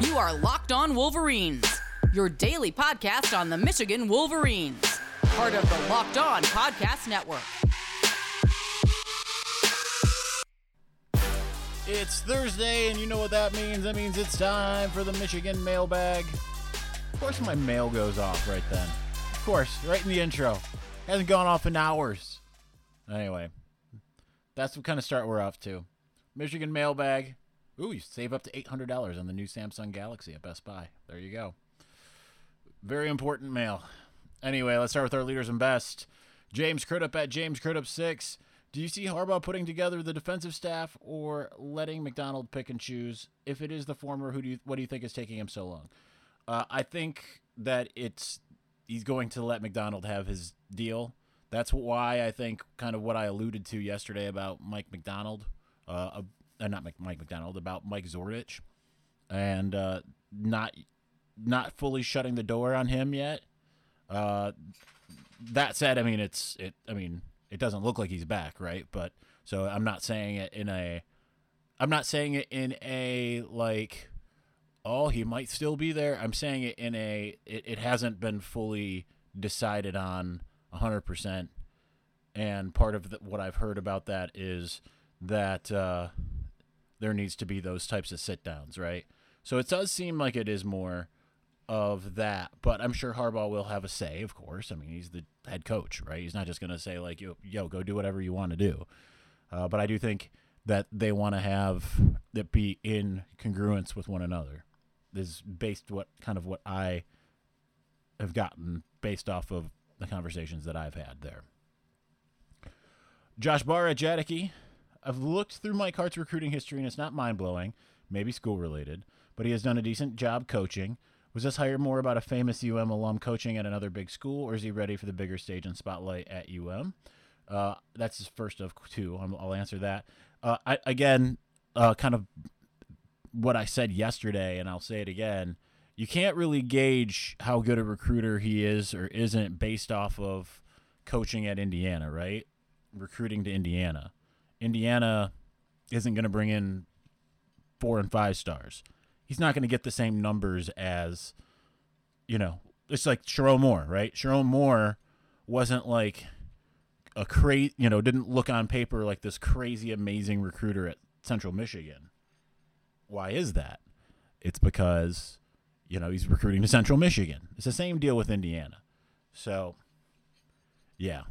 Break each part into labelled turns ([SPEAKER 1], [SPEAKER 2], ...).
[SPEAKER 1] You are Locked On Wolverines, your daily podcast on the Michigan Wolverines, part of the Locked On Podcast Network.
[SPEAKER 2] It's Thursday, and you know what that means. That means it's time for the Michigan mailbag. Of course, my mail goes off right then. Of course, right in the intro. Hasn't gone off in hours. Anyway, that's what kind of start we're off to. Michigan mailbag. Ooh, you save up to $800 on the new Samsung Galaxy at Best Buy. There you go. Very important mail. Anyway, let's start with our leaders and best. James Crudup at James Crudup 6. Do you see Harbaugh putting together the defensive staff or letting Macdonald pick and choose? If it is the former, who do you what do you think is taking him so long? Uh, I think that it's he's going to let Macdonald have his deal. That's why I think kind of what I alluded to yesterday about Mike Macdonald, uh, uh, not Mike, Mike Macdonald, about Mike Zordich, and uh, not not fully shutting the door on him yet. Uh, that said, I mean it's it. I mean it doesn't look like he's back, right? But so I'm not saying it in a, I'm not saying it in a like, oh he might still be there. I'm saying it in a it, it hasn't been fully decided on 100 percent, and part of the, what I've heard about that is that. Uh, there needs to be those types of sit downs, right? So it does seem like it is more of that, but I'm sure Harbaugh will have a say, of course. I mean, he's the head coach, right? He's not just going to say like, "Yo, yo, go do whatever you want to do." Uh, but I do think that they want to have that be in congruence with one another. This is based what kind of what I have gotten based off of the conversations that I've had there. Josh Barr at I've looked through Mike Hart's recruiting history, and it's not mind blowing, maybe school related, but he has done a decent job coaching. Was this hire more about a famous UM alum coaching at another big school, or is he ready for the bigger stage and spotlight at UM? Uh, that's his first of two. i will answer that. Uh, I, again, uh, kind of what I said yesterday, and I'll say it again. You can't really gauge how good a recruiter he is or isn't based off of coaching at Indiana, right? Recruiting to Indiana. Indiana isn't going to bring in four and five stars. He's not going to get the same numbers as, you know, it's like Sherrone Moore, right? Sherrone Moore wasn't like a crazy, you know, didn't look on paper like this crazy, amazing recruiter at Central Michigan. Why is that? It's because, you know, he's recruiting to Central Michigan. It's the same deal with Indiana. So, yeah,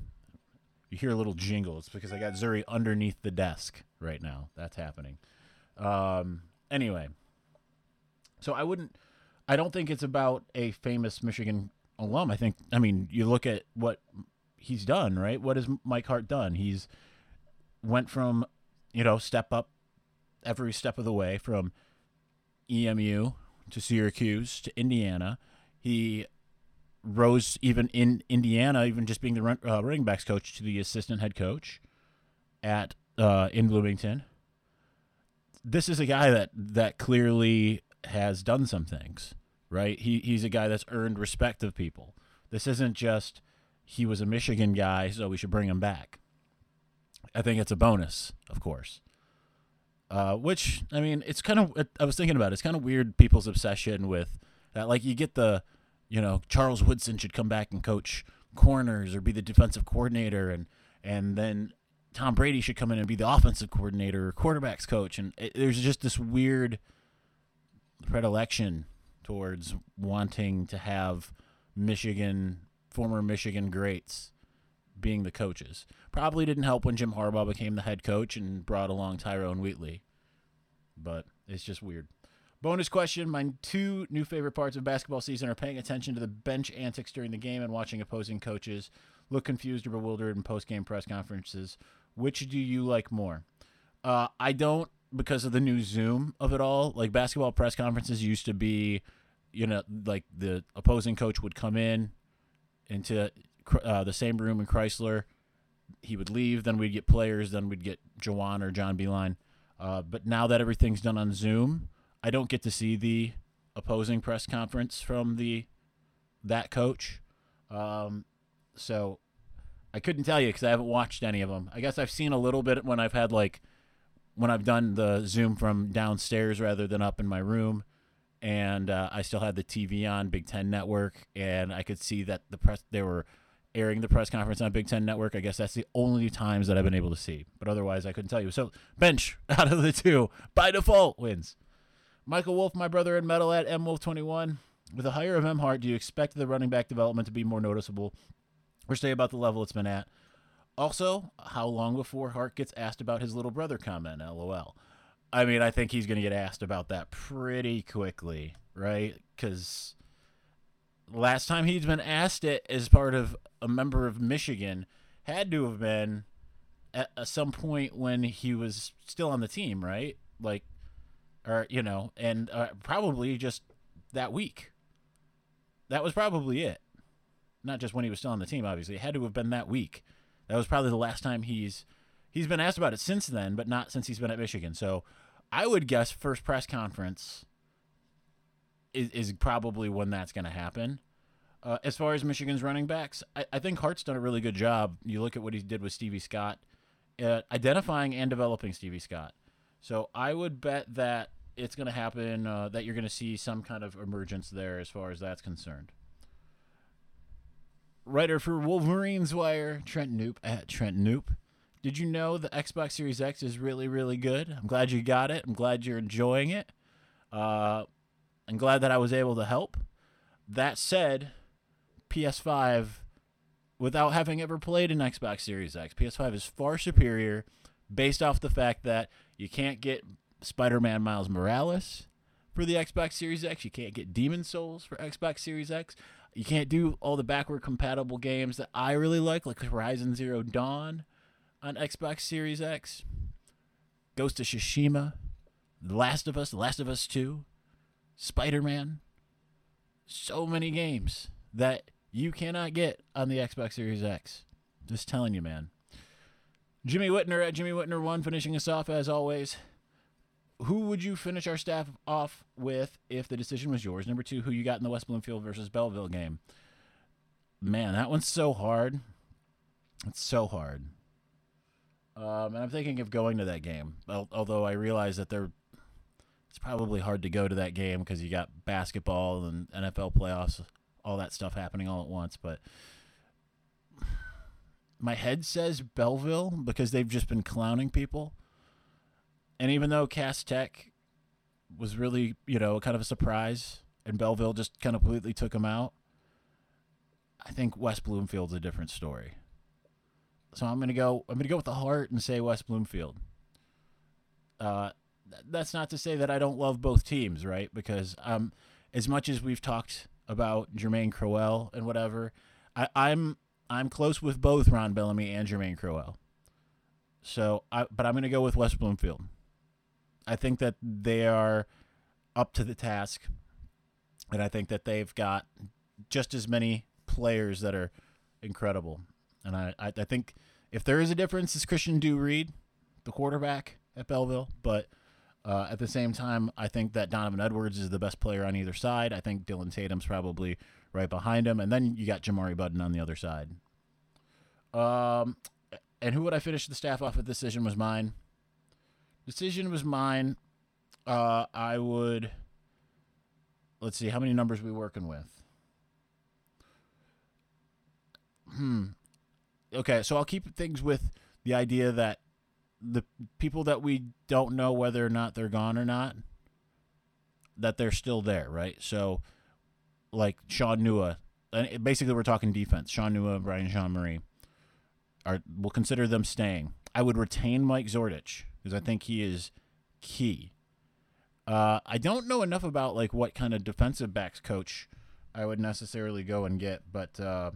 [SPEAKER 2] you hear a little jingle. It's because I got Zuri underneath the desk right now. That's happening. Um, anyway, so I wouldn't. I don't think it's about a famous Michigan alum. I think. I mean, you look at what he's done. Right? What has Mike Hart done? He's went from you know step up every step of the way from EMU to Syracuse to Indiana. He rose even in Indiana, even just being the run, uh, running backs coach to the assistant head coach at uh, in Bloomington. This is a guy that that clearly has done some things, right? He he's a guy that's earned respect of people. This isn't just he was a Michigan guy, so we should bring him back. I think it's a bonus, of course. Uh, which I mean, it's kind of I was thinking about it, it's kind of weird people's obsession with that. Like you get the you know, Charles Woodson should come back and coach corners or be the defensive coordinator, and and then Tom Brady should come in and be the offensive coordinator or quarterbacks coach. And it, there's just this weird predilection towards wanting to have Michigan, former Michigan greats being the coaches. Probably didn't help when Jim Harbaugh became the head coach and brought along Tyrone Wheatley. But it's just weird. Bonus question My two new favorite parts of basketball season are paying attention to the bench antics during the game and watching opposing coaches look confused or bewildered in post game press conferences. Which do you like more? Uh, I don't because of the new Zoom of it all. Like basketball press conferences used to be, you know, like the opposing coach would come in into uh, the same room in Chrysler. He would leave, then we'd get players, then we'd get Juwan or John Beilein. Uh, but now that everything's done on Zoom, I don't get to see the opposing press conference from the that coach. Um, so I couldn't tell you because I haven't watched any of them. I guess I've seen a little bit when I've had like when I've done the Zoom from downstairs rather than up in my room, and uh, I still had the TV on Big Ten Network, and I could see that the press they were airing the press conference on Big Ten Network. I guess that's the only times that I've been able to see, but otherwise I couldn't tell you. So bench out of the two by default wins. Michael Wolf, my brother in metal at M Wolf twenty one. With a hire of M Hart, do you expect the running back development to be more noticeable, or stay about the level it's been at? Also, how long before Hart gets asked about his little brother comment? LOL. I mean, I think he's going to get asked about that pretty quickly, right? Because last time he's been asked it as part of a member of Michigan had to have been at, some point when he was still on the team, right? Like, or you know, and uh, probably just that week. That was probably it. Not just when he was still on the team, obviously. It had to have been that week. That was probably the last time he's he's been asked about it since then, but not since he's been at Michigan. So I would guess first press conference is, is probably when that's going to happen. Uh, as far as Michigan's running backs, I, I, think Hart's done a really good job. You look at what he did with Stevie Scott, uh, identifying and developing Stevie Scott. So I would bet that it's going to happen, uh, that you're going to see some kind of emergence there as far as that's concerned. Writer for Wolverines Wire, Trent Noop at Trent Noop. Did you know the Xbox Series X is really, really good? I'm glad you got it. I'm glad you're enjoying it. Uh, I'm glad that I was able to help. That said, PS5, without having ever played an Xbox Series X, PS5 is far superior based off the fact that you can't get Spider Man Miles Morales for the Xbox Series X. You can't get Demon's Souls for Xbox Series X. You can't do all the backward compatible games that I really like, like Horizon Zero Dawn on Xbox Series X, Ghost of Tsushima, The Last of Us, The Last of Us 2, Spider Man. So many games that you cannot get on the Xbox Series X. Just telling you, man. Jimmy Whitner at Jimmy Whitner1 finishing us off as always. Who would you finish our staff off with if the decision was yours? Number two, who you got in the West Bloomfield versus Belleville game? Man, that one's so hard. It's so hard. Um, and I'm thinking of going to that game, although I realize that they're it's probably hard to go to that game because you got basketball and NFL playoffs, all that stuff happening all at once. But my head says Belleville because they've just been clowning people. And even though Cass Tech was really, you know, kind of a surprise, and Belleville just kind of completely took them out, I think West Bloomfield's a different story. So I'm gonna go. I'm gonna go with the heart and say West Bloomfield. Uh, that's not to say that I don't love both teams, right? Because um, as much as we've talked about Jermaine Crowell and whatever, I, I'm I'm close with both Ron Bellamy and Jermaine Crowell. So, I, but I'm to go with West Bloomfield. I think that they are up to the task, and I think that they've got just as many players that are incredible. And I, I, I think if there is a difference, it's Christian Do Reed, the quarterback at Belleville. But uh, at the same time, I think that Donovan Edwards is the best player on either side. I think Dylan Tatum's probably right behind him, and then you got Jamari Budden on the other side. Um, and who would I finish the staff off with? Decision was mine. Decision was mine. Uh, I would. Let's see how many numbers we working with. Hmm okay, so I'll keep things with the idea that the people that we don't know whether or not they're gone or not, that they're still there, right? So, like Shaun Nua, basically we're talking defense. Shaun Nua, Brian Jean-Mary, are we'll consider them staying. I would retain Mike Zordich because I think he is key. Uh, I don't know enough about like what kind of defensive backs coach I would necessarily go and get, but uh,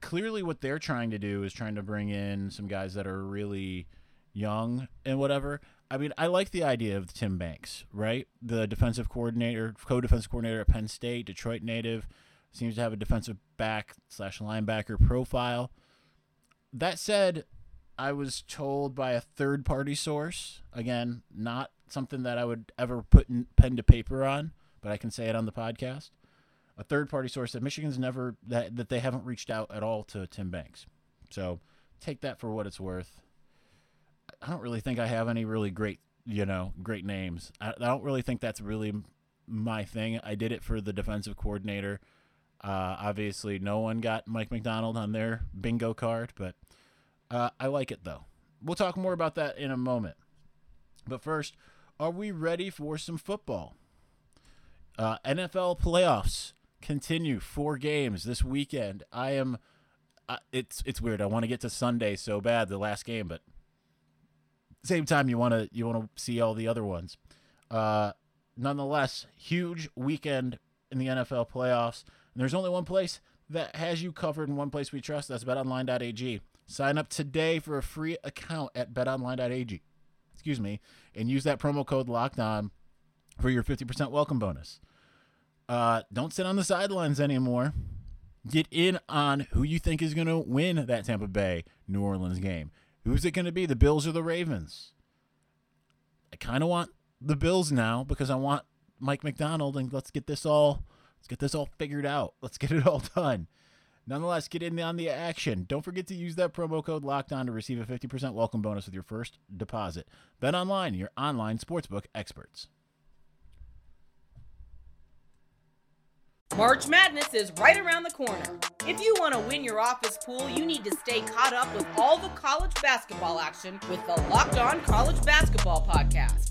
[SPEAKER 2] clearly what they're trying to do is trying to bring in some guys that are really young and whatever. I mean, I like the idea of Tim Banks, right? The defensive coordinator, co-defensive coordinator at Penn State, Detroit native, seems to have a defensive back slash linebacker profile. That said, I was told by a third party source, again, not something that I would ever put pen to paper on, but I can say it on the podcast, a third party source that Michigan's never that that they haven't reached out at all to Tim Banks. So take that for what it's worth. I don't really think I have any really great, you know, great names. I, I don't really think that's really my thing. I did it for the defensive coordinator. Uh, obviously, no one got Mike Macdonald on their bingo card, but uh, I like it though. We'll talk more about that in a moment. But first, are we ready for some football? Uh, NFL playoffs continue. Four games this weekend. I am. Uh, it's it's weird. I want to get to Sunday so bad, the last game, but same time you want to you want to see all the other ones. Uh, nonetheless, huge weekend in the NFL playoffs. And there's only one place that has you covered and one place we trust. That's betonline.ag. Sign up today for a free account at betonline.ag. Excuse me, and use that promo code locked on for your 50% welcome bonus. Uh, don't sit on the sidelines anymore. Get in on who you think is going to win that Tampa Bay New Orleans game. Who's it going to be, the Bills or the Ravens? I kind of want the Bills now because I want Mike Macdonald and let's get this all let's get this all figured out. Let's get it all done. Nonetheless, get in on the action. Don't forget to use that promo code locked on to receive a 50% welcome bonus with your first deposit. Bet online, your online sportsbook experts.
[SPEAKER 1] March Madness is right around the corner. If you want to win your office pool, you need to stay caught up with all the college basketball action with the Locked On College Basketball Podcast.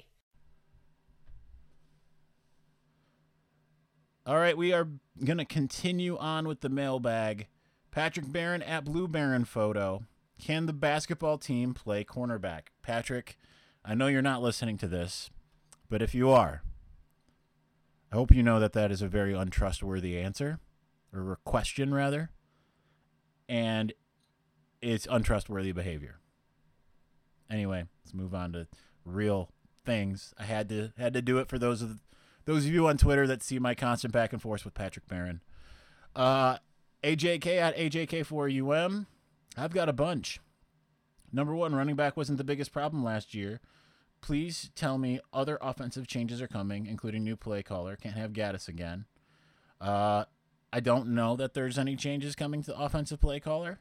[SPEAKER 2] All right, we are going to continue on with the mailbag. Patrick Barron at Blue Baron photo. Can the basketball team play cornerback? Patrick, I know you're not listening to this, but if you are, I hope you know that that is a very untrustworthy answer, or a question rather, and it's untrustworthy behavior. Anyway, let's move on to real things. I had to had to do it for those of those of you on Twitter that see my constant back and forth with Patrick Barron. Uh, AJK at AJK4UM. I've got a bunch. Number one, running back wasn't the biggest problem last year. Please tell me other offensive changes are coming, including new play caller. Can't have Gattis again. Uh, I don't know that there's any changes coming to the offensive play caller.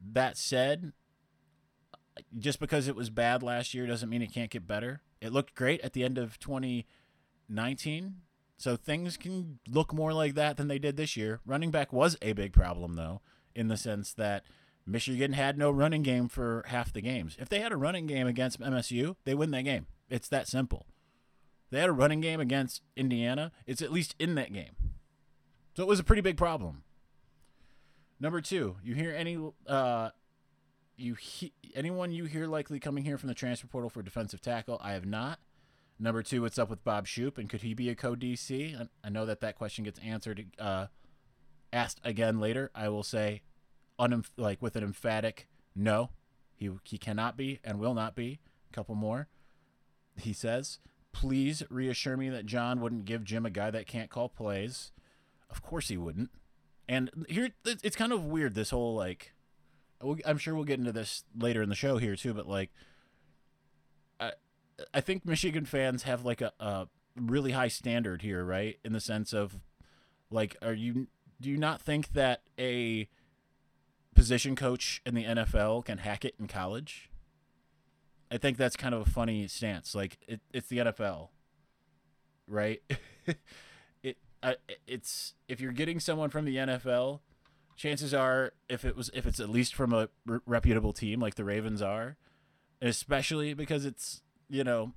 [SPEAKER 2] That said, just because it was bad last year doesn't mean it can't get better. It looked great at the end of 2019. So things can look more like that than they did this year. Running back was a big problem, though, in the sense that Michigan had no running game for half the games. If they had a running game against MSU, they win that game. It's that simple. They had a running game against Indiana, it's at least in that game. So it was a pretty big problem. Number two, you hear any uh, you he- anyone you hear likely coming here from the transfer portal for defensive tackle? I have not. Number two, what's up with Bob Shoop and could he be a co DC? I, know that that question gets answered, uh, asked again later. I will say, like with an emphatic no, he he cannot be and will not be. A couple more. He says, please reassure me that John wouldn't give Jim a guy that can't call plays. Of course he wouldn't. And here, it's kind of weird. This whole like, I'm sure we'll get into this later in the show here too. But like, I think Michigan fans have like a, a really high standard here, right? In the sense of, like, are you do you not think that a position coach in the NFL can hack it in college? I think that's kind of a funny stance. Like, it, it's the NFL, right? it uh, it's if you're getting someone from the NFL, chances are if it was if it's at least from a re- reputable team like the Ravens are, especially because it's you know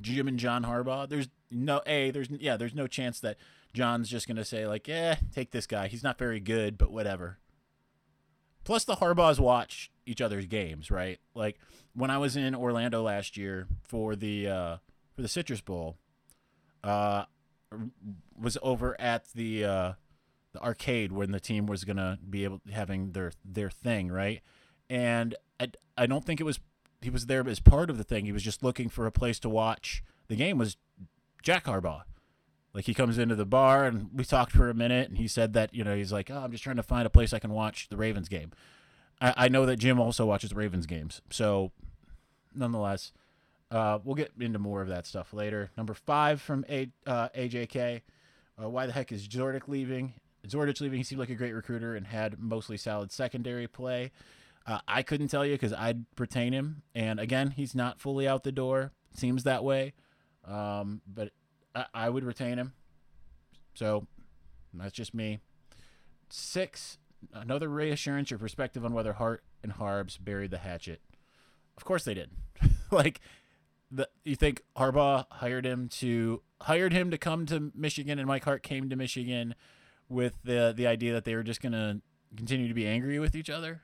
[SPEAKER 2] Jim and John Harbaugh. There's no a there's yeah there's no chance that John's just gonna say like yeah take this guy he's not very good but whatever. Plus the Harbaughs watch each other's games right like when I was in Orlando last year for the uh, for the Citrus Bowl. Uh, was over at the uh, the arcade when the team was gonna be able having their their thing, right? And I, I don't think it was he was there as part of the thing. He was just looking for a place to watch the game. Was Jack Harbaugh, Like he comes into the bar and we talked for a minute, and he said that you know he's like, oh, I'm just trying to find a place I can watch the Ravens game. I, I know that Jim also watches Ravens games, so nonetheless, uh, we'll get into more of that stuff later. Number five from a, uh, AJK. Uh, why the heck is Zordich leaving? Zordich leaving. He seemed like a great recruiter and had mostly solid secondary play. Uh, I couldn't tell you because I'd retain him. And again, he's not fully out the door. Seems that way. Um, but I, I would retain him. So that's just me. Six, another reassurance or perspective on whether Hart and Harbs buried the hatchet. Of course they did. like, the, you think Harbaugh hired him to hired him to come to Michigan, and Mike Hart came to Michigan with the the idea that they were just gonna continue to be angry with each other?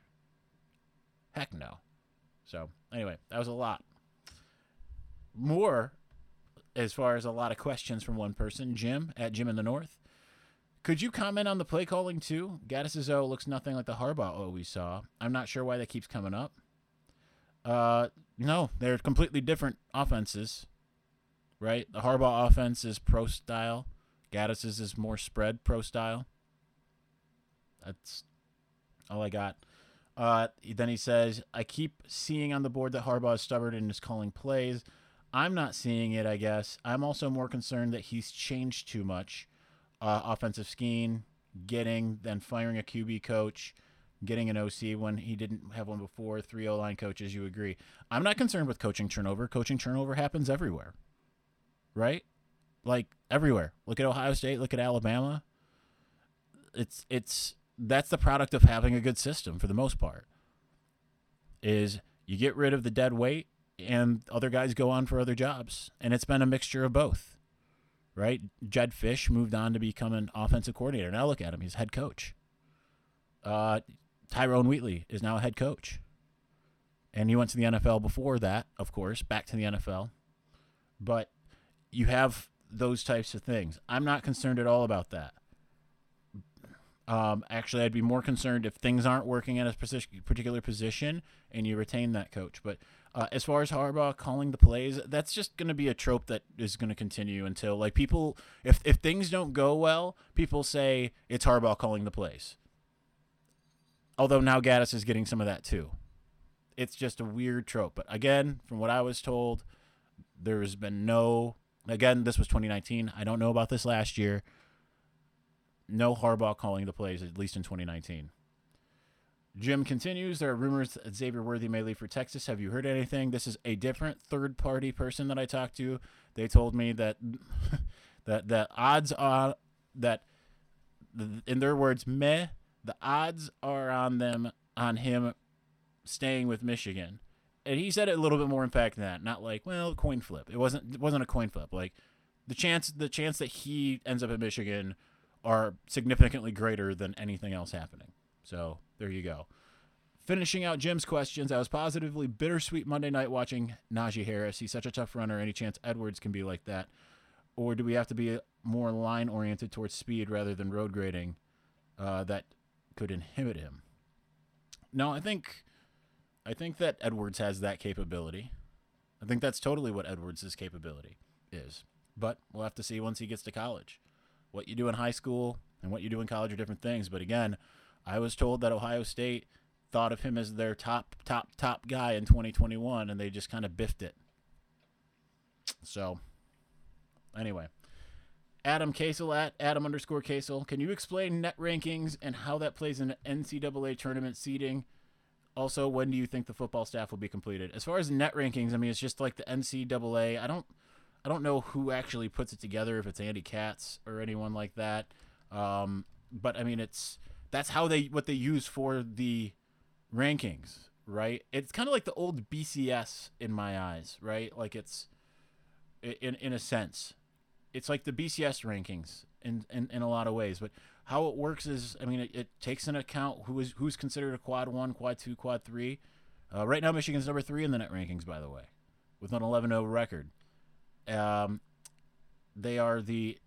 [SPEAKER 2] Heck no. So anyway, that was a lot. More as far as a lot of questions from one person, Jim at Jim in the North. Could you comment on the play calling too? Gattis's O looks nothing like the Harbaugh O we saw. I'm not sure why that keeps coming up. Uh, no, they're completely different offenses, right? The Harbaugh offense is pro style. Gattis's is more spread pro style. That's all I got. Uh, then he says, I keep seeing on the board that Harbaugh is stubborn and is calling plays. I'm not seeing it, I guess. I'm also more concerned that he's changed too much. Uh, offensive scheme, getting, then firing a QB coach, getting an OC when he didn't have one before, three O line coaches, you agree. I'm not concerned with coaching turnover. Coaching turnover happens everywhere, right? Like everywhere. Look at Ohio State, look at Alabama. It's, it's, that's the product of having a good system for the most part. Is you get rid of the dead weight and other guys go on for other jobs. And it's been a mixture of both, right? Jedd Fisch moved on to become an offensive coordinator. Now look at him; he's head coach. Uh, Tyrone Wheatley is now a head coach, and he went to the NFL before that, of course, back to the NFL. But you have those types of things. I'm not concerned at all about that. Um, actually, I'd be more concerned if things aren't working at a particular position and you retain that coach. But uh, as far as Harbaugh calling the plays, that's just going to be a trope that is going to continue until like people, if if things don't go well, people say it's Harbaugh calling the plays. Although now Gattis is getting some of that too. It's just a weird trope. But again, from what I was told, there has been no. Again, this was 2019. I don't know about this last year. No Harbaugh calling the plays, at least in 2019. Jim continues. There are rumors that Xavier Worthy may leave for Texas. Have you heard anything? This is a different third party person that I talked to. They told me that that the odds are that in their words, meh, the odds are on them on him staying with Michigan. And he said it a little bit more emphatic than that. Not like, well, coin flip. It wasn't it wasn't a coin flip. Like the chance the chance that he ends up at Michigan are significantly greater than anything else happening. So there you go. Finishing out Jim's questions, I was positively bittersweet Monday night watching Najee Harris. He's such a tough runner. Any chance Edwards can be like that? Or do we have to be more line oriented towards speed rather than road grading uh, that could inhibit him? No, I think I think that Edwards has that capability. I think that's totally what Edwards' capability is. But we'll have to see once he gets to college. What you do in high school and what you do in college are different things. But again, I was told that Ohio State thought of him as their top, top, top guy in 2021, and they just kind of biffed it. So, anyway, Adam Casel at Adam underscore Casel. Can you explain net rankings and how that plays in NCAA tournament seeding? Also, when do you think the football staff will be completed? As far as net rankings, I mean, it's just like the NCAA. I don't, I don't know who actually puts it together. If it's Andy Katz or anyone like that. Um, but I mean, it's that's how they what they use for the rankings, right? It's kind of like the old BCS in my eyes, right? Like it's in in a sense, it's like the BCS rankings in in, in a lot of ways. But how it works is, I mean, it, it takes into account who is who's considered a quad one, quad two, quad three. Uh, right now, Michigan's number three in the net rankings, by the way, with an 11-0 record. Um, they are the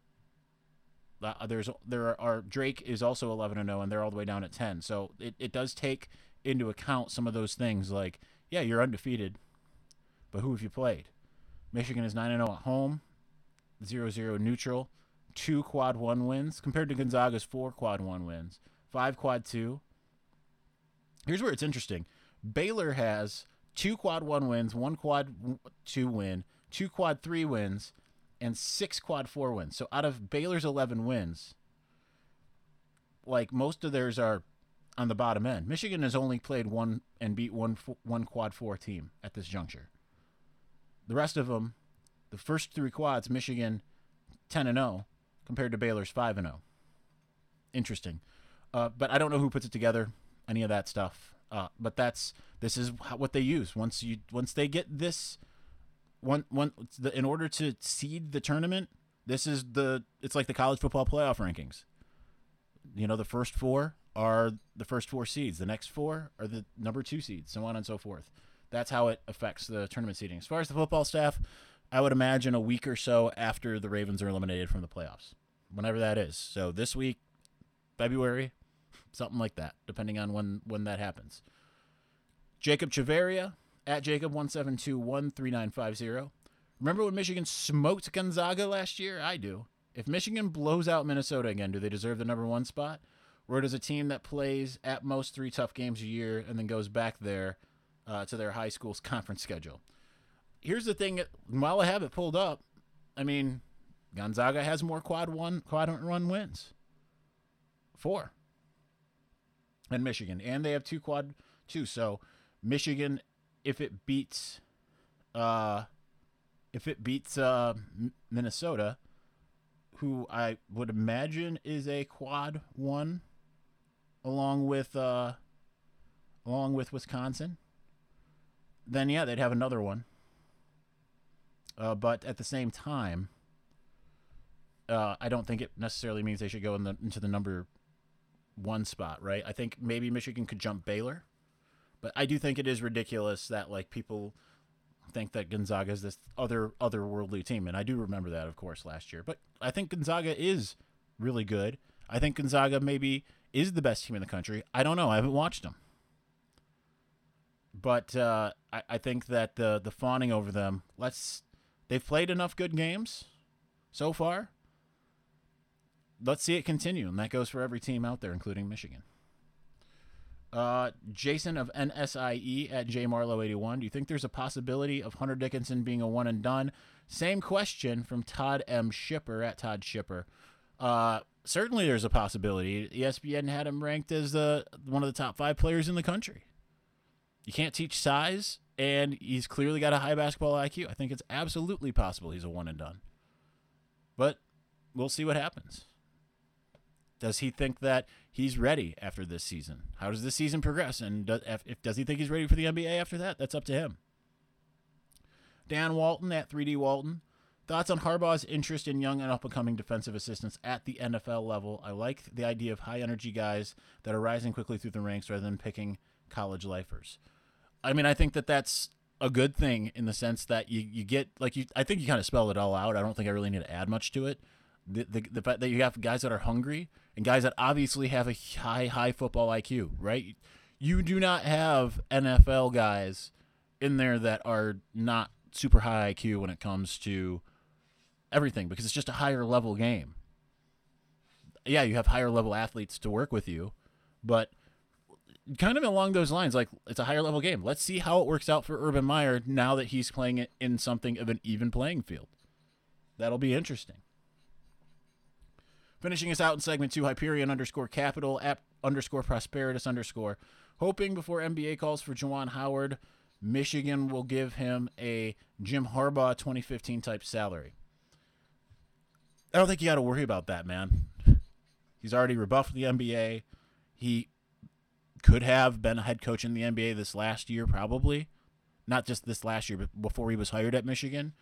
[SPEAKER 2] uh, there's there are Drake is also 11 and 0 and they're all the way down at 10. So it, it does take into account some of those things like yeah, you're undefeated, but who have you played? Michigan is 9 and 0 at home, 0-0 neutral. two quad one wins compared to Gonzaga's four quad one wins, five quad two. Here's where it's interesting. Baylor has two quad one wins, one quad two win, two quad three wins, and six quad four wins. So out of Baylor's 11 wins, like most of theirs are on the bottom end. Michigan has only played one and beat one one quad four team at this juncture. The rest of them, the first three quads, Michigan 10 and 0 compared to Baylor's 5 and 0. Interesting. Uh, but I don't know who puts it together, any of that stuff. Uh, but that's this is what they use once you once they get this one one the, in order to seed the tournament. This is the it's like the college football playoff rankings. You know, the first four are the first four seeds. The next four are the number two seeds, so on and so forth. That's how it affects the tournament seeding. As far as the football staff, I would imagine a week or so after the Ravens are eliminated from the playoffs, whenever that is. So this week, February, something like that, depending on when when that happens. Jacob Chaveria at Jacob one seven two one three nine five zero. Remember when Michigan smoked Gonzaga last year? I do. If Michigan blows out Minnesota again, do they deserve the number one spot? Or does a team that plays at most three tough games a year and then goes back there uh, to their high school's conference schedule? Here's the thing: while I have it pulled up, I mean, Gonzaga has more quad one quad run wins, four, and Michigan, and they have two quad two. So Michigan, if it beats, uh, if it beats uh, Minnesota, who I would imagine is a quad one, along with uh, along with Wisconsin, then yeah, they'd have another one. Uh, but at the same time, uh, I don't think it necessarily means they should go in the, into the number one spot, right? I think maybe Michigan could jump Baylor, but I do think it is ridiculous that like people think that Gonzaga is this other otherworldly team, and I do remember that, of course, last year. But I think Gonzaga is really good. I think Gonzaga maybe is the best team in the country. I don't know. I haven't watched them, but uh, I, I think that the the fawning over them. Let's they've played enough good games so far. Let's see it continue, and that goes for every team out there, including Michigan. Uh, Jason of NSIE at jmarlow81. Do you think there's a possibility of Hunter Dickinson being a one and done? Same question from Todd M. Shipper at Todd Shipper. Uh, certainly there's a possibility. ESPN had him ranked as the one of the top five players in the country. You can't teach size, and he's clearly got a high basketball IQ. I think it's absolutely possible he's a one and done. But we'll see what happens. Does he think that he's ready after this season? How does this season progress? And does, if does he think he's ready for the NBA after that? That's up to him. Dan Walton at 3D Walton. Thoughts on Harbaugh's interest in young and up and coming defensive assistants at the NFL level? I like the idea of high energy guys that are rising quickly through the ranks rather than picking college lifers. I mean, I think that that's a good thing in the sense that you, you get like you. I think you kind of spelled it all out. I don't think I really need to add much to it. The, the, the fact that you have guys that are hungry and guys that obviously have a high high football IQ, right? You do not have NFL guys in there that are not super high IQ when it comes to everything because it's just a higher level game. Yeah, you have higher level athletes to work with you, but kind of along those lines, like it's a higher level game. Let's see how it works out for Urban Meyer now that he's playing it in something of an even playing field. That'll be interesting. Finishing us out in segment two, Hyperion underscore capital at underscore prosperitus underscore. Hoping before NBA calls for Juwan Howard, Michigan will give him a Jim Harbaugh 2015 type salary. I don't think you got to worry about that, man. He's already rebuffed the NBA. He could have been a head coach in the NBA this last year, probably. Not just this last year, but before he was hired at Michigan.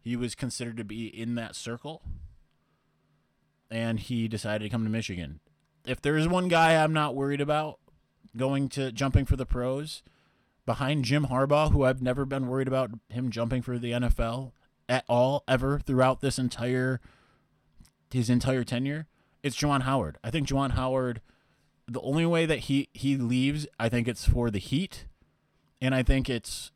[SPEAKER 2] He was considered to be in that circle and he decided to come to Michigan. If there is one guy I'm not worried about going to jumping for the pros behind Jim Harbaugh, who I've never been worried about him jumping for the NFL at all ever throughout this entire his entire tenure, it's Juwan Howard. I think Juwan Howard the only way that he he leaves, I think it's for the heat and I think it's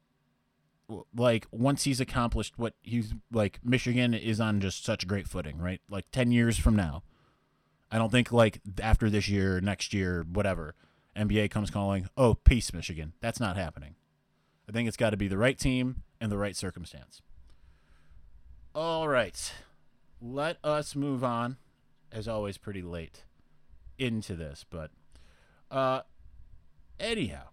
[SPEAKER 2] like once he's accomplished what he's like Michigan is on just such great footing, right? Like 10 years from now. I don't think like after this year, next year, whatever, NBA comes calling, "Oh, peace Michigan." That's not happening. I think it's got to be the right team and the right circumstance. All right. Let us move on. As always pretty late into this, but uh anyhow,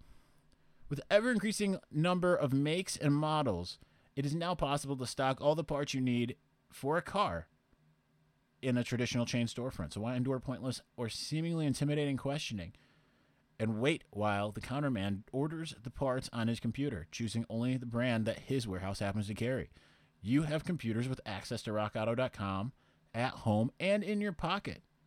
[SPEAKER 2] with ever increasing number of makes and models, it is now possible to stock all the parts you need for a car in a traditional chain storefront. So why endure pointless or seemingly intimidating questioning and wait while the counterman orders the parts on his computer, choosing only the brand that his warehouse happens to carry? You have computers with access to rockauto.com at home and in your pocket.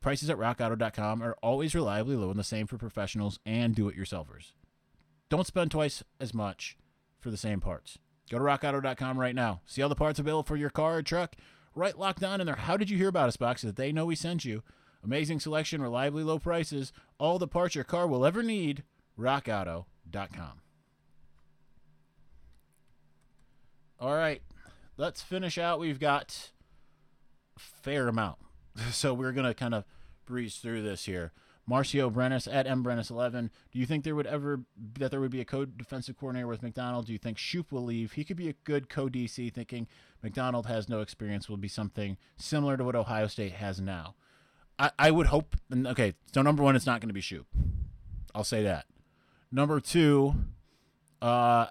[SPEAKER 2] Prices at rockauto.com are always reliably low and the same for professionals and do it yourselfers. Don't spend twice as much for the same parts. Go to rockauto.com right now. See all the parts available for your car or truck right locked down in there. How did you hear about us box that they know we sent you? Amazing selection, reliably low prices, all the parts your car will ever need. rockauto.com. All right, let's finish out. We've got a fair amount so we're gonna kind of breeze through this here. Marcio Brennis at mbrennis11. Do you think there would ever that there would be a co-defensive coordinator with Macdonald? Do you think Shoop will leave? He could be a good co-DC. Thinking Macdonald has no experience will be something similar to what Ohio State has now. I, I would hope. Okay, so number one, it's not going to be Shoop. I'll say that. Number two, uh,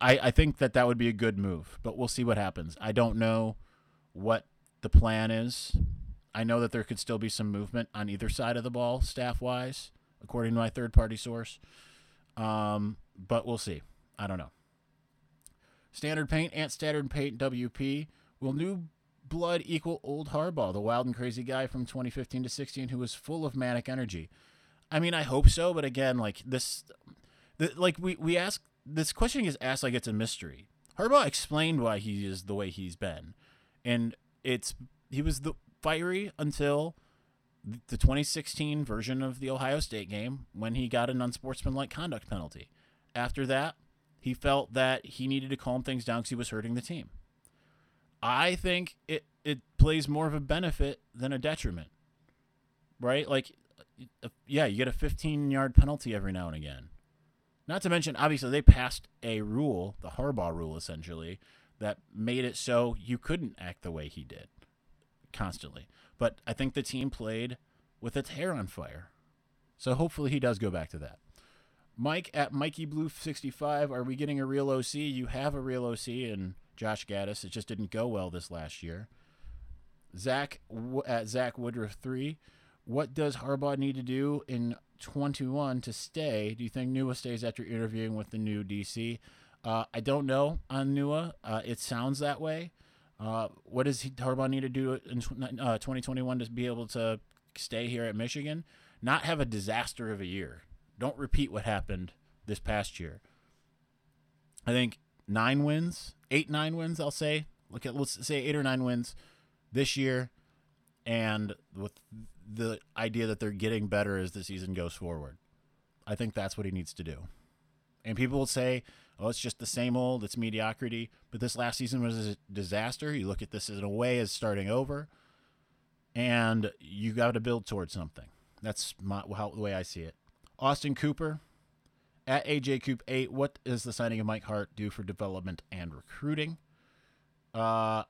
[SPEAKER 2] I I think that that would be a good move, but we'll see what happens. I don't know what the plan is. I know that there could still be some movement on either side of the ball, staff wise, according to my third party source. Um, but we'll see. I don't know. Standard paint and standard paint WP. Will new blood equal old Harbaugh, the wild and crazy guy from 2015 to 16 who was full of manic energy? I mean, I hope so, but again, like this, the, like we we ask this question is asked like it's a mystery. Harbaugh explained why he is the way he's been, and it's he was the fiery until the 2016 version of the Ohio State game when he got an unsportsmanlike conduct penalty. After that, he felt that he needed to calm things down because he was hurting the team. I think it, it plays more of a benefit than a detriment, right? Like, uh, yeah, you get a 15 yard penalty every now and again. Not to mention, obviously, they passed a rule, the Harbaugh rule essentially, that made it so you couldn't act the way he did constantly. But I think the team played with its hair on fire. So hopefully he does go back to that. Mike at Mikey Blue 65, are we getting a real OC? You have a real OC in Josh Gattis. It just didn't go well this last year. Zach at Zach Woodruff 3, what does Harbaugh need to do in 21 to stay? Do you think Nua stays after interviewing with the new DC? Uh, I don't know on Nua. Uh, it sounds that way. Uh, what does he, Harbaugh need to do in uh, 2021 to be able to stay here at Michigan? Not have a disaster of a year. Don't repeat what happened this past year. I think nine wins, eight nine wins. I'll say. Look at let's say eight or nine wins this year, and with the idea that they're getting better as the season goes forward. I think that's what he needs to do. And people will say, oh, it's just the same old, it's mediocrity. But this last season was a disaster. You look at this in a way as starting over, and you got to build towards something. That's my, how, the way I see it. Austin Cooper at AJ Coop 8. What does the signing of Mike Hart do for development and recruiting? Uh,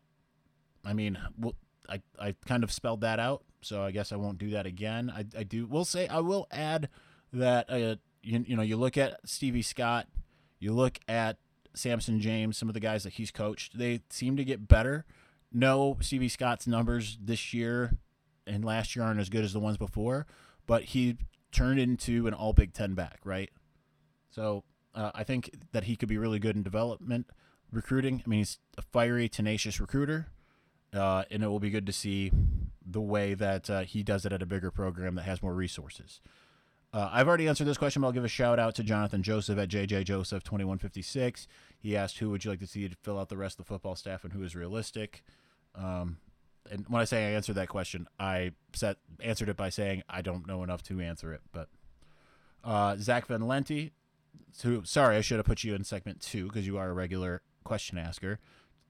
[SPEAKER 2] I mean, well, I, I kind of spelled that out, so I guess I won't do that again. I, I do. We'll say I will add that uh, you, you know you look at Stevie Scott you look at Sampson James, some of the guys that he's coached, they seem to get better. No, Stevie Scott's numbers this year and last year aren't as good as the ones before, but he turned into an all Big Ten back, right? So uh, I think that he could be really good in development. recruiting. I mean, he's a fiery, tenacious recruiter, uh, and it will be good to see the way that uh, he does it at a bigger program that has more resources. Uh, I've already answered this question, but I'll give a shout out to Jonathan Joseph at JJ Joseph 2156. He asked, Who would you like to see to fill out the rest of the football staff and who is realistic? Um, and when I say I answered that question, I set, answered it by saying I don't know enough to answer it. But uh, Zach Van Lenti, who, sorry, I should have put you in segment two because you are a regular question asker.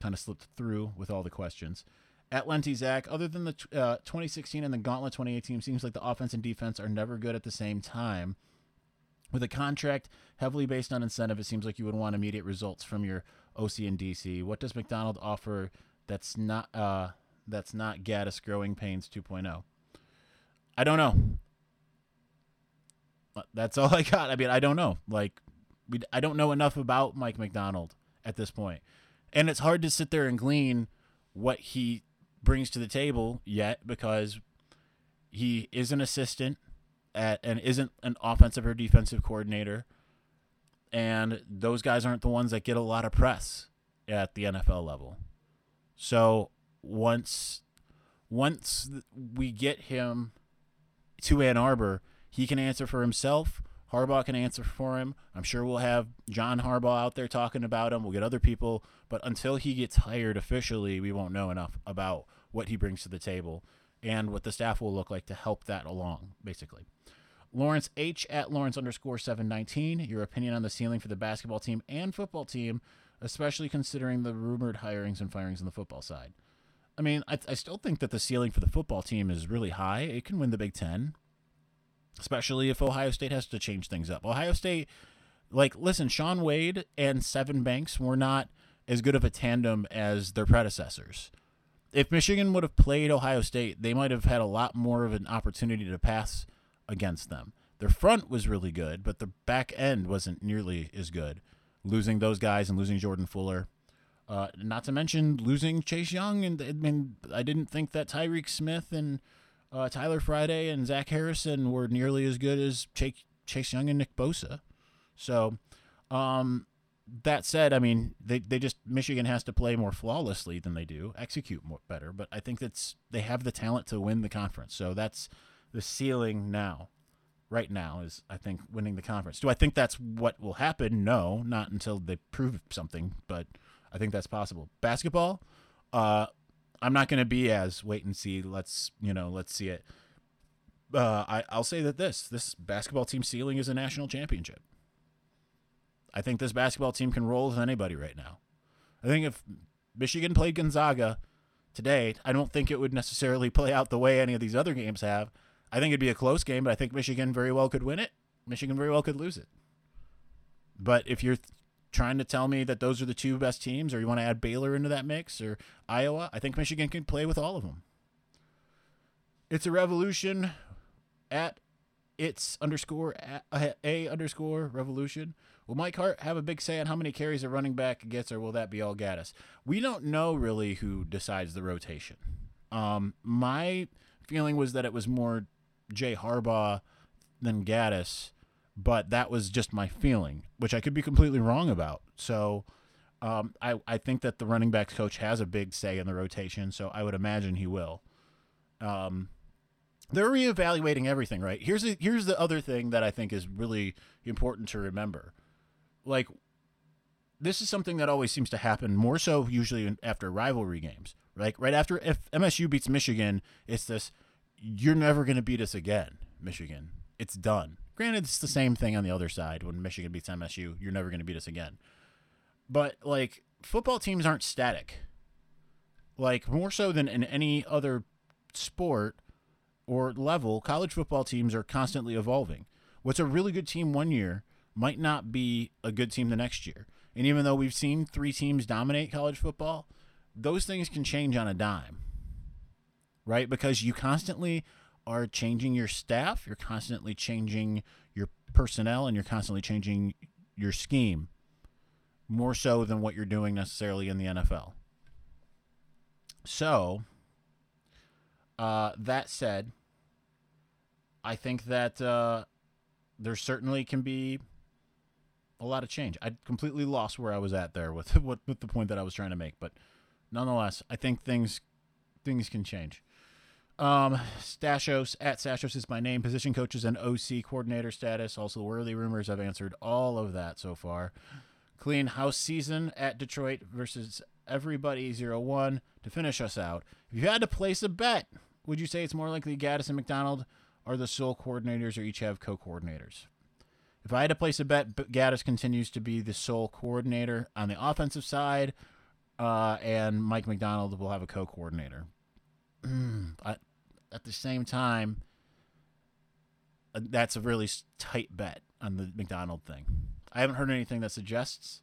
[SPEAKER 2] Kind of slipped through with all the questions. At Lenti Zach, other than the uh, 2016 and the Gauntlet 2018, seems like the offense and defense are never good at the same time. With a contract heavily based on incentive, it seems like you would want immediate results from your OC and DC. What does Macdonald offer that's not uh, that's not Gattis Growing Pains 2.0? I don't know. Uh, that's all I got. I mean, I don't know. Like, we, I don't know enough about Mike Macdonald at this point, and it's hard to sit there and glean what he brings to the table yet because he is an assistant at and isn't an offensive or defensive coordinator and those guys aren't the ones that get a lot of press at the NFL level. So once once we get him to Ann Arbor, he can answer for himself. Harbaugh can answer for him. I'm sure we'll have John Harbaugh out there talking about him. We'll get other people, but until he gets hired officially, we won't know enough about what he brings to the table and what the staff will look like to help that along, basically. Lawrence H at Lawrence underscore 719. Your opinion on the ceiling for the basketball team and football team, especially considering the rumored hirings and firings on the football side. I mean, I, I still think that the ceiling for the football team is really high. It can win the Big Ten especially if Ohio State has to change things up. Ohio State, like, listen, Shaun Wade and Sevyn Banks were not as good of a tandem as their predecessors. If Michigan would have played Ohio State, they might have had a lot more of an opportunity to pass against them. Their front was really good, but the back end wasn't nearly as good. Losing those guys and losing Jordan Fuller. Uh, not to mention losing Chase Young, and I mean, I didn't think that Tyreke Smith and uh, Tyler Friday and Zach Harrison were nearly as good as Chase, Chase Young and Nick Bosa. So, um, that said, I mean, they, they just Michigan has to play more flawlessly than they do, execute more better. But I think that's they have the talent to win the conference. So that's the ceiling now. Right now is I think winning the conference. Do I think that's what will happen? No, not until they prove something. But I think that's possible. Basketball, uh, I'm not going to be as wait and see. Let's you know, let's see it. Uh, I I'll say that this this basketball team ceiling is a national championship. I think this basketball team can roll with anybody right now. I think if Michigan played Gonzaga today, I don't think it would necessarily play out the way any of these other games have. I think it'd be a close game, but I think Michigan very well could win it. Michigan very well could lose it. But if you're trying to tell me that those are the two best teams, or you want to add Baylor into that mix, or Iowa, I think Michigan can play with all of them. It's a revolution at it's underscore a, a underscore revolution. Will Mike Hart have a big say on how many carries a running back gets, or will that be all Gattis? We don't know really who decides the rotation. Um, my feeling was that it was more Jay Harbaugh than Gattis, but that was just my feeling, which I could be completely wrong about. So um, I, I think that the running backs coach has a big say in the rotation, so I would imagine he will. Um, they're reevaluating everything, right? Here's a, here's the other thing that I think is really important to remember like this is something that always seems to happen more so usually after rivalry games. Like right after if MSU beats Michigan, it's this you're never going to beat us again, Michigan. It's done. Granted, it's the same thing on the other side when Michigan beats MSU. You're never going to beat us again. But like football teams aren't static. Like more so than in any other sport or level, college football teams are constantly evolving. What's a really good team one year might not be a good team the next year. And even though we've seen three teams dominate college football, those things can change on a dime, right? Because you constantly are changing your staff, you're constantly changing your personnel, and you're constantly changing your scheme more so than what you're doing necessarily in the NFL. So, uh, that said, I think that uh, there certainly can be a lot of change. I completely lost where I was at there with what with the point that I was trying to make, but nonetheless, I think things things can change. Um, Stashos at Stashos is my name. Position coaches and OC coordinator status. Also, worthy rumors. I've answered all of that so far. Clean house season at Detroit versus everybody 0-1 to finish us out. If you had to place a bet, would you say it's more likely Gattis and Macdonald are the sole coordinators or each have co-coordinators? If I had to place a bet, Gattis continues to be the sole coordinator on the offensive side, uh, and Mike Macdonald will have a co-coordinator. I, at the same time, uh, that's a really tight bet on the Macdonald thing. I haven't heard anything that suggests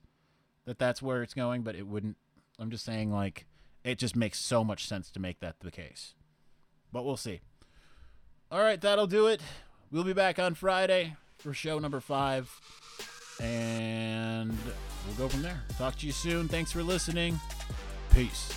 [SPEAKER 2] that that's where it's going, but it wouldn't. I'm just saying, like, it just makes so much sense to make that the case. But we'll see. All right, that'll do it. We'll be back on Friday for show number five, and we'll go from there. Talk to you soon. Thanks for listening. Peace.